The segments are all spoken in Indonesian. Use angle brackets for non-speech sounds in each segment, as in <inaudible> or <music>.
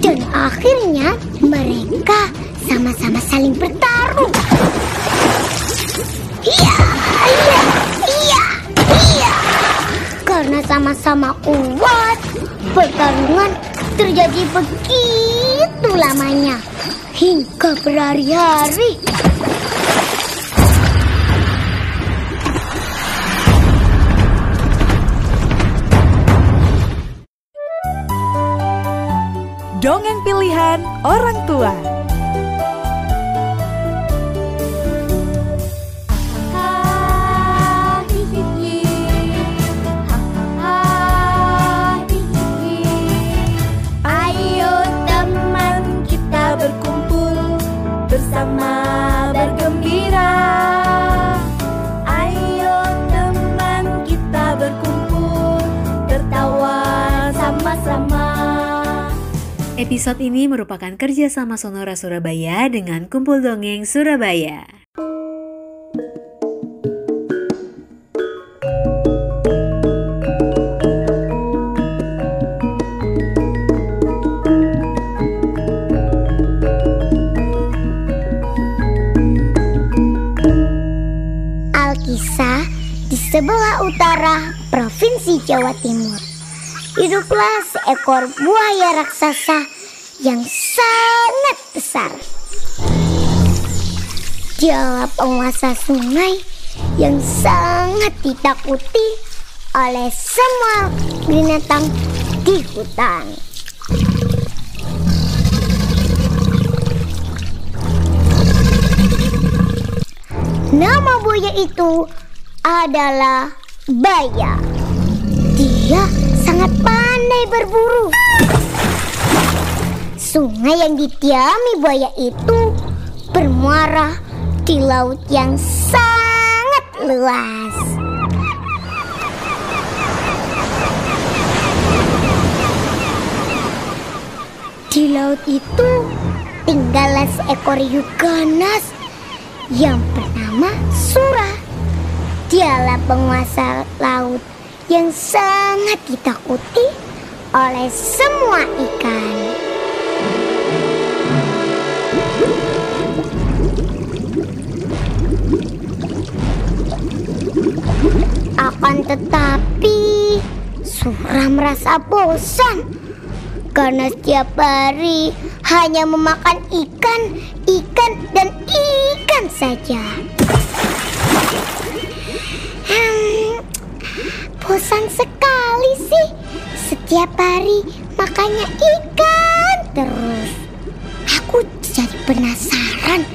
Dan akhirnya mereka sama-sama saling bertarung. Iya, iya, iya, iya. Karena sama-sama kuat, pertarungan terjadi begitu lamanya hingga berhari-hari. Dongeng pilihan orang tua. Episode ini merupakan kerjasama Sonora Surabaya dengan Kumpul Dongeng Surabaya. Alkisah di sebelah utara Provinsi Jawa Timur. Hiduplah seekor buaya raksasa yang sangat besar. Dialah penguasa sungai yang sangat ditakuti oleh semua binatang di hutan. Nama buaya itu adalah Baya. Dia sangat pandai berburu. Sungai yang didiami buaya itu bermuara di laut yang sangat luas. Di laut itu tinggallah seekor hiu ganas yang bernama Surah. Dialah penguasa laut yang sangat ditakuti oleh semua ikan. Akan tetapi, Surah merasa bosan karena setiap hari hanya memakan ikan, ikan, dan ikan saja. Hmm, bosan sekali sih. Setiap hari makannya ikan terus. Aku jadi penasaran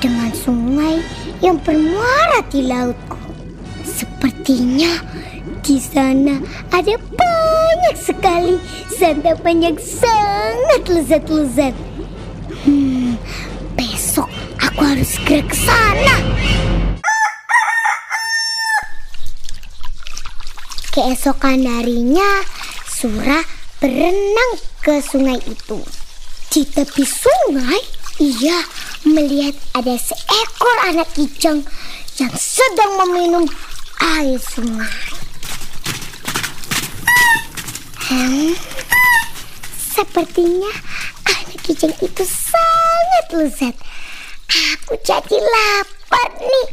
dengan sungai yang bermuara di lautku. Sepertinya di sana ada banyak sekali santapan yang sangat lezat-lezat. Hmm, besok aku harus segera ke sana. Keesokan harinya, Surah berenang ke sungai itu. Di tepi sungai, ia melihat ada seekor anak kijang yang sedang meminum air sungai. Hmm, sepertinya anak kijang itu sangat lezat. Aku jadi lapar nih.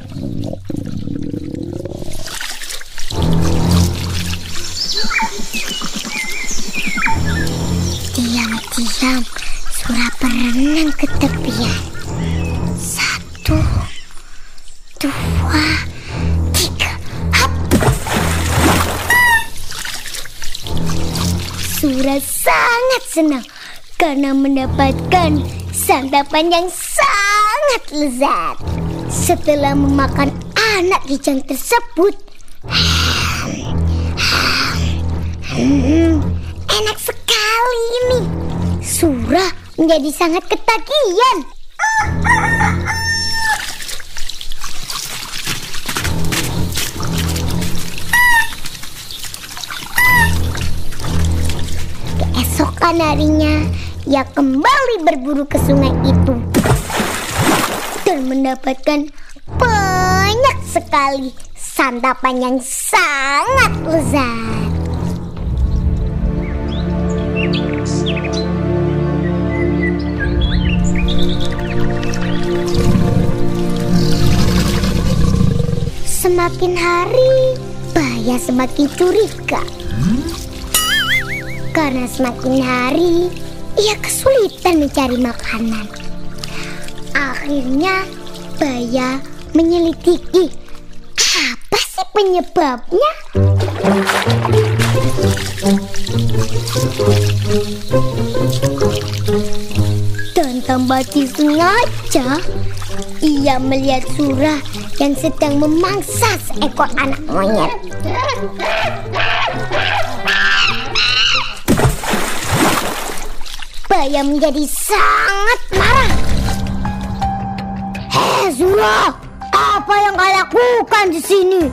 Diam-diam Surah berenang ke tepian. Senang karena mendapatkan santapan yang sangat lezat. Setelah memakan anak kijang tersebut, Hmm, enak sekali ini. Surah menjadi sangat ketagihan. kanarinya, ia kembali berburu ke sungai itu dan mendapatkan banyak sekali santapan yang sangat lezat. Semakin hari, Bahaya semakin curiga karena semakin hari, ia kesulitan mencari makanan. Akhirnya, Baya menyelidiki apa sih penyebabnya. Dan tanpa disengaja, ia melihat Surah yang sedang memangsa seekor anak monyet. Baya menjadi sangat marah. Hei apa yang kau lakukan di sini?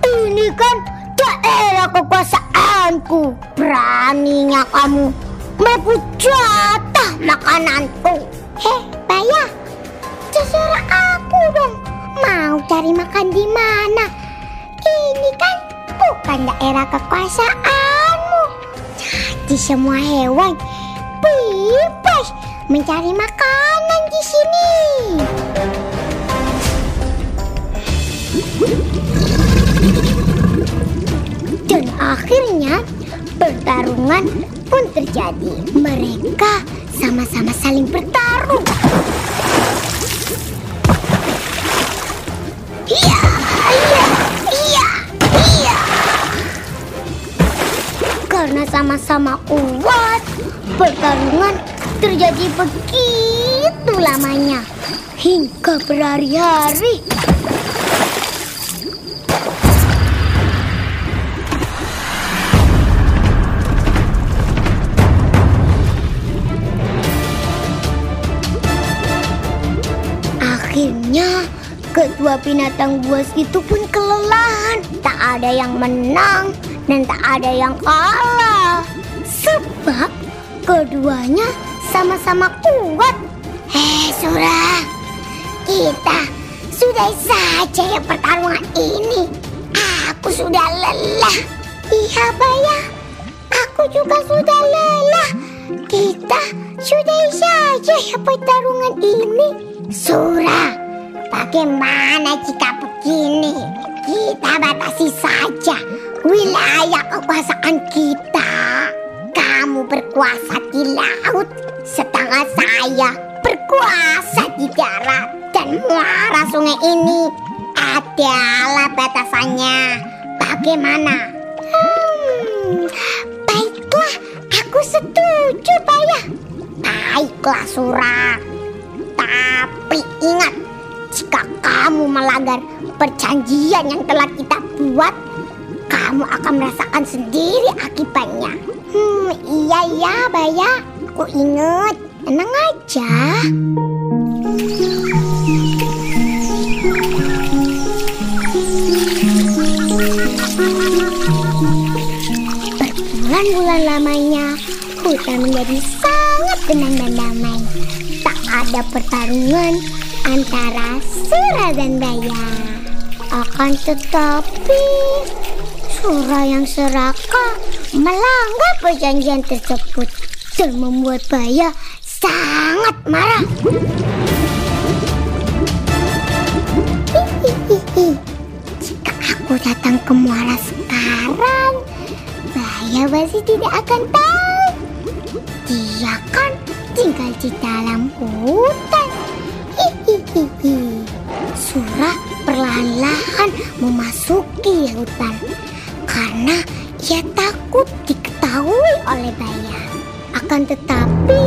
Ini kan daerah kekuasaanku. Beraninya kamu merebut jatah makananku. Hei, Baya, terserah aku dong. Mau cari makan di mana? Ini kan bukan daerah kekuasaanmu. Jadi semua hewan bebas mencari makanan di sini. Dan akhirnya pertarungan pun terjadi. Mereka sama-sama saling bertarung. Sama-sama kuat, pertarungan terjadi begitu lamanya hingga berhari-hari. Akhirnya kedua binatang buas itu pun kelelahan. Tak ada yang menang dan tak ada yang kalah. Sebab keduanya sama-sama kuat. Hei Surah, kita sudah saja ya pertarungan ini. Aku sudah lelah. Iya Baya, aku juga sudah lelah. Kita sudah saja ya pertarungan ini. Surah, bagaimana jika begini? Kita batasi saja wilayah kekuasaan kita. Kamu berkuasa di laut, sedangkan saya berkuasa di darat. Dan muara sungai ini adalah batasannya. Bagaimana? Hmm, baiklah, aku setuju, Baya. Baiklah, Surah. Tapi ingat, jika kamu melanggar perjanjian yang telah kita buat, kamu akan merasakan sendiri akibatnya. Hmm, iya ya, Baya. Aku ingat. Tenang aja. Berbulan-bulan lamanya, hutan menjadi sangat tenang dan damai. Tak ada pertarungan antara Surah dan Baya. Akan tetapi, Surah yang serakah melanggar perjanjian tersebut dan membuat Baya sangat marah. Jika aku datang ke muara sekarang, Baya pasti tidak akan tahu. Dia kan tinggal di dalam hutan. Surah perlahan-lahan memasuki hutan karena ia takut diketahui oleh Baya. Akan tetapi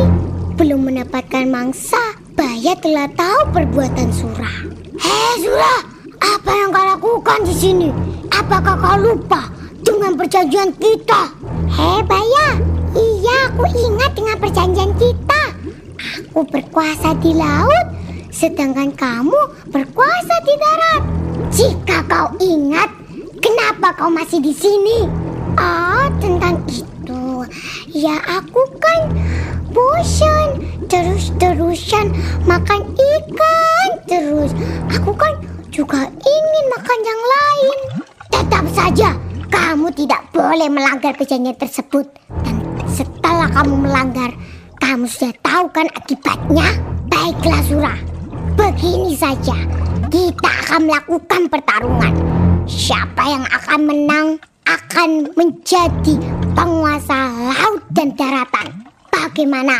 belum mendapatkan mangsa, Baya telah tahu perbuatan Surah. Hei Surah, apa yang kau lakukan di sini? Apakah kau lupa dengan perjanjian kita? Hei Baya, iya aku ingat dengan perjanjian kita. Aku berkuasa di laut, sedangkan kamu berkuasa di darat. Jika kau ingat, kenapa kau masih di sini? Ah, tentang itu. Ya aku kan bosan terus-terusan makan ikan terus. Aku kan juga ingin makan yang lain. Tetap saja kamu tidak boleh melanggar perjanjian tersebut. Dan setelah kamu melanggar, kamu sudah tahu kan akibatnya? Baiklah Surah, Begini saja, kita akan melakukan pertarungan. Siapa yang akan menang akan menjadi penguasa laut dan daratan. Bagaimana?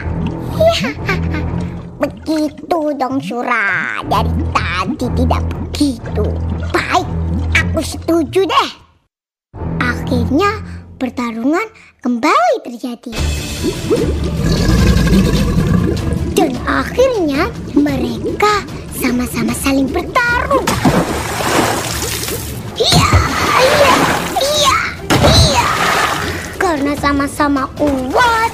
<laughs> Begitu dong Sura. Dari tadi tidak begitu. Baik, aku setuju deh. Akhirnya pertarungan kembali terjadi. Dan akhirnya mereka sama-sama saling bertarung. Iya, iya, iya, iya. Karena sama-sama kuat,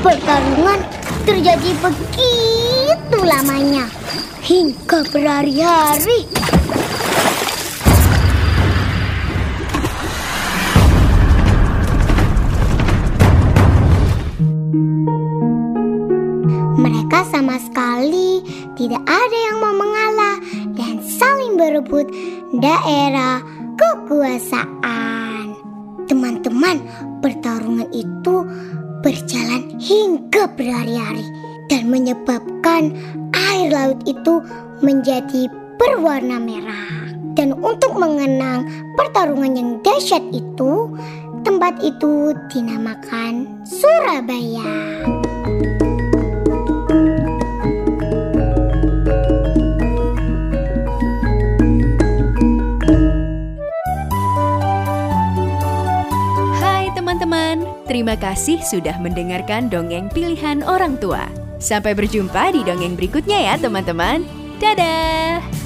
pertarungan terjadi begitu lamanya hingga berhari-hari. Mereka sama sekali tidak ada yang mau mengalah dan saling berebut daerah kekuasaan. Teman-teman, pertarungan itu berjalan hingga berhari-hari dan menyebabkan air laut itu menjadi berwarna merah. Dan untuk mengenang pertarungan yang dahsyat itu, tempat itu dinamakan Surabaya. Terima kasih sudah mendengarkan dongeng pilihan orang tua. Sampai berjumpa di dongeng berikutnya ya teman-teman. Dadah!